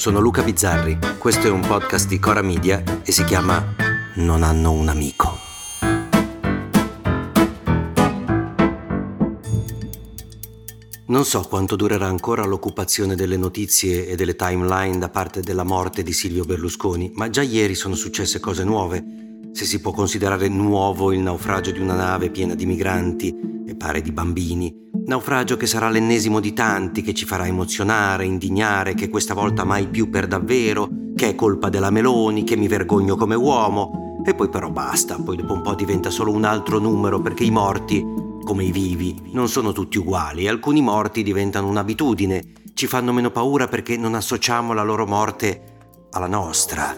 sono Luca Bizzarri, questo è un podcast di Cora Media e si chiama Non hanno un amico. Non so quanto durerà ancora l'occupazione delle notizie e delle timeline da parte della morte di Silvio Berlusconi, ma già ieri sono successe cose nuove. Se si può considerare nuovo il naufragio di una nave piena di migranti e pare di bambini, Naufragio che sarà l'ennesimo di tanti che ci farà emozionare, indignare, che questa volta mai più per davvero, che è colpa della Meloni, che mi vergogno come uomo. E poi però basta, poi dopo un po' diventa solo un altro numero perché i morti, come i vivi, non sono tutti uguali. Alcuni morti diventano un'abitudine, ci fanno meno paura perché non associamo la loro morte alla nostra.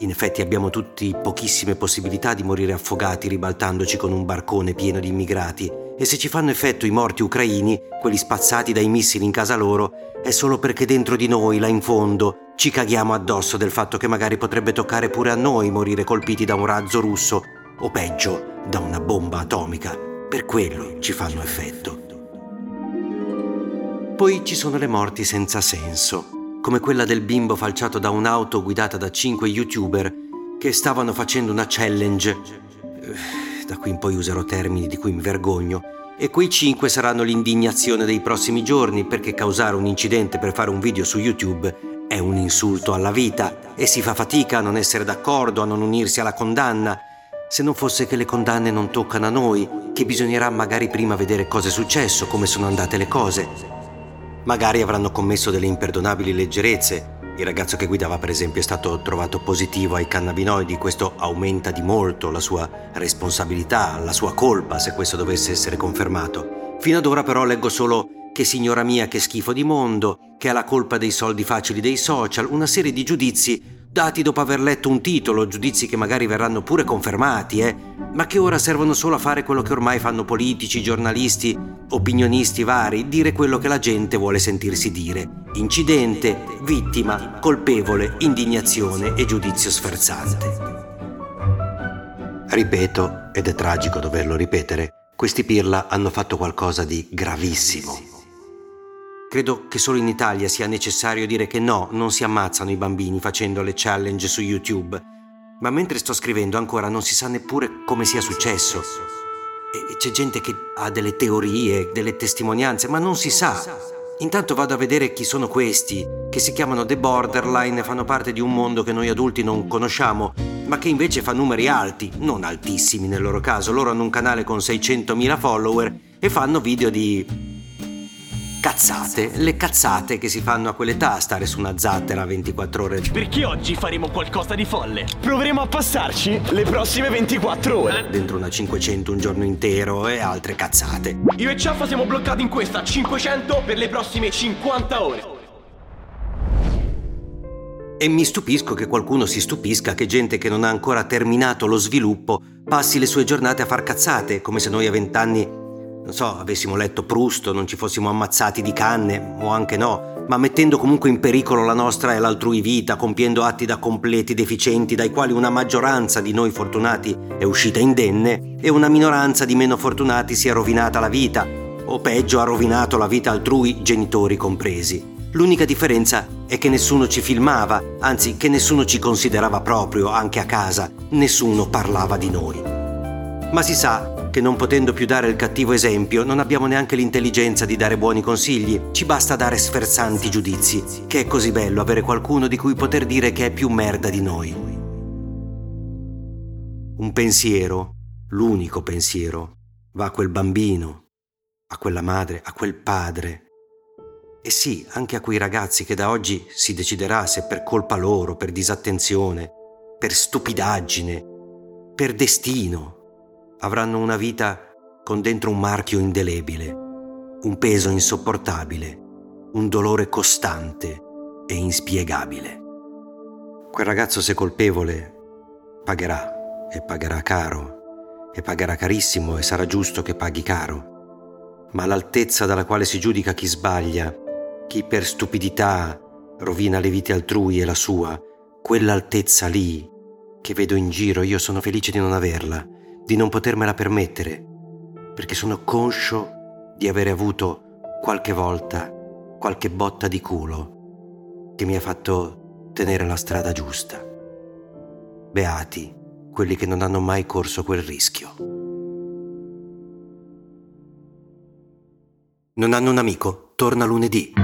In effetti abbiamo tutti pochissime possibilità di morire affogati ribaltandoci con un barcone pieno di immigrati e se ci fanno effetto i morti ucraini, quelli spazzati dai missili in casa loro, è solo perché dentro di noi, là in fondo, ci caghiamo addosso del fatto che magari potrebbe toccare pure a noi morire colpiti da un razzo russo o peggio, da una bomba atomica. Per quello ci fanno effetto. Poi ci sono le morti senza senso, come quella del bimbo falciato da un'auto guidata da cinque youtuber che stavano facendo una challenge da qui in poi userò termini di cui mi vergogno, e quei cinque saranno l'indignazione dei prossimi giorni perché causare un incidente per fare un video su YouTube è un insulto alla vita e si fa fatica a non essere d'accordo, a non unirsi alla condanna. Se non fosse che le condanne non toccano a noi, che bisognerà magari prima vedere cosa è successo, come sono andate le cose. Magari avranno commesso delle imperdonabili leggerezze, il ragazzo che guidava, per esempio, è stato trovato positivo ai cannabinoidi, questo aumenta di molto la sua responsabilità, la sua colpa, se questo dovesse essere confermato. Fino ad ora però leggo solo che signora mia che schifo di mondo, che ha la colpa dei soldi facili dei social, una serie di giudizi dati dopo aver letto un titolo, giudizi che magari verranno pure confermati, eh, ma che ora servono solo a fare quello che ormai fanno politici, giornalisti, opinionisti vari, dire quello che la gente vuole sentirsi dire. Incidente, vittima, colpevole, indignazione e giudizio sferzante. Ripeto, ed è tragico doverlo ripetere, questi pirla hanno fatto qualcosa di gravissimo. Credo che solo in Italia sia necessario dire che no, non si ammazzano i bambini facendo le challenge su YouTube. Ma mentre sto scrivendo ancora non si sa neppure come sia successo. E c'è gente che ha delle teorie, delle testimonianze, ma non si sa. Intanto vado a vedere chi sono questi, che si chiamano The Borderline fanno parte di un mondo che noi adulti non conosciamo, ma che invece fa numeri alti, non altissimi nel loro caso. Loro hanno un canale con 600.000 follower e fanno video di cazzate, le cazzate che si fanno a quell'età, stare su una zattera 24 ore. Perché oggi faremo qualcosa di folle. Proveremo a passarci le prossime 24 ore. Dentro una 500 un giorno intero e altre cazzate. Io e Ciaffa siamo bloccati in questa 500 per le prossime 50 ore. E mi stupisco che qualcuno si stupisca che gente che non ha ancora terminato lo sviluppo passi le sue giornate a far cazzate, come se noi a vent'anni non so, avessimo letto Proust, non ci fossimo ammazzati di canne, o anche no, ma mettendo comunque in pericolo la nostra e l'altrui vita, compiendo atti da completi deficienti dai quali una maggioranza di noi fortunati è uscita indenne e una minoranza di meno fortunati si è rovinata la vita, o peggio ha rovinato la vita altrui, genitori compresi. L'unica differenza è che nessuno ci filmava, anzi che nessuno ci considerava proprio, anche a casa, nessuno parlava di noi. Ma si sa, che non potendo più dare il cattivo esempio, non abbiamo neanche l'intelligenza di dare buoni consigli, ci basta dare sferzanti giudizi, che è così bello avere qualcuno di cui poter dire che è più merda di noi. Un pensiero, l'unico pensiero, va a quel bambino, a quella madre, a quel padre. E sì, anche a quei ragazzi che da oggi si deciderà se per colpa loro, per disattenzione, per stupidaggine, per destino, avranno una vita con dentro un marchio indelebile, un peso insopportabile, un dolore costante e inspiegabile. Quel ragazzo se colpevole pagherà e pagherà caro e pagherà carissimo e sarà giusto che paghi caro. Ma l'altezza dalla quale si giudica chi sbaglia, chi per stupidità rovina le vite altrui e la sua, quell'altezza lì che vedo in giro io sono felice di non averla di non potermela permettere, perché sono conscio di avere avuto qualche volta qualche botta di culo che mi ha fatto tenere la strada giusta. Beati quelli che non hanno mai corso quel rischio. Non hanno un amico? Torna lunedì.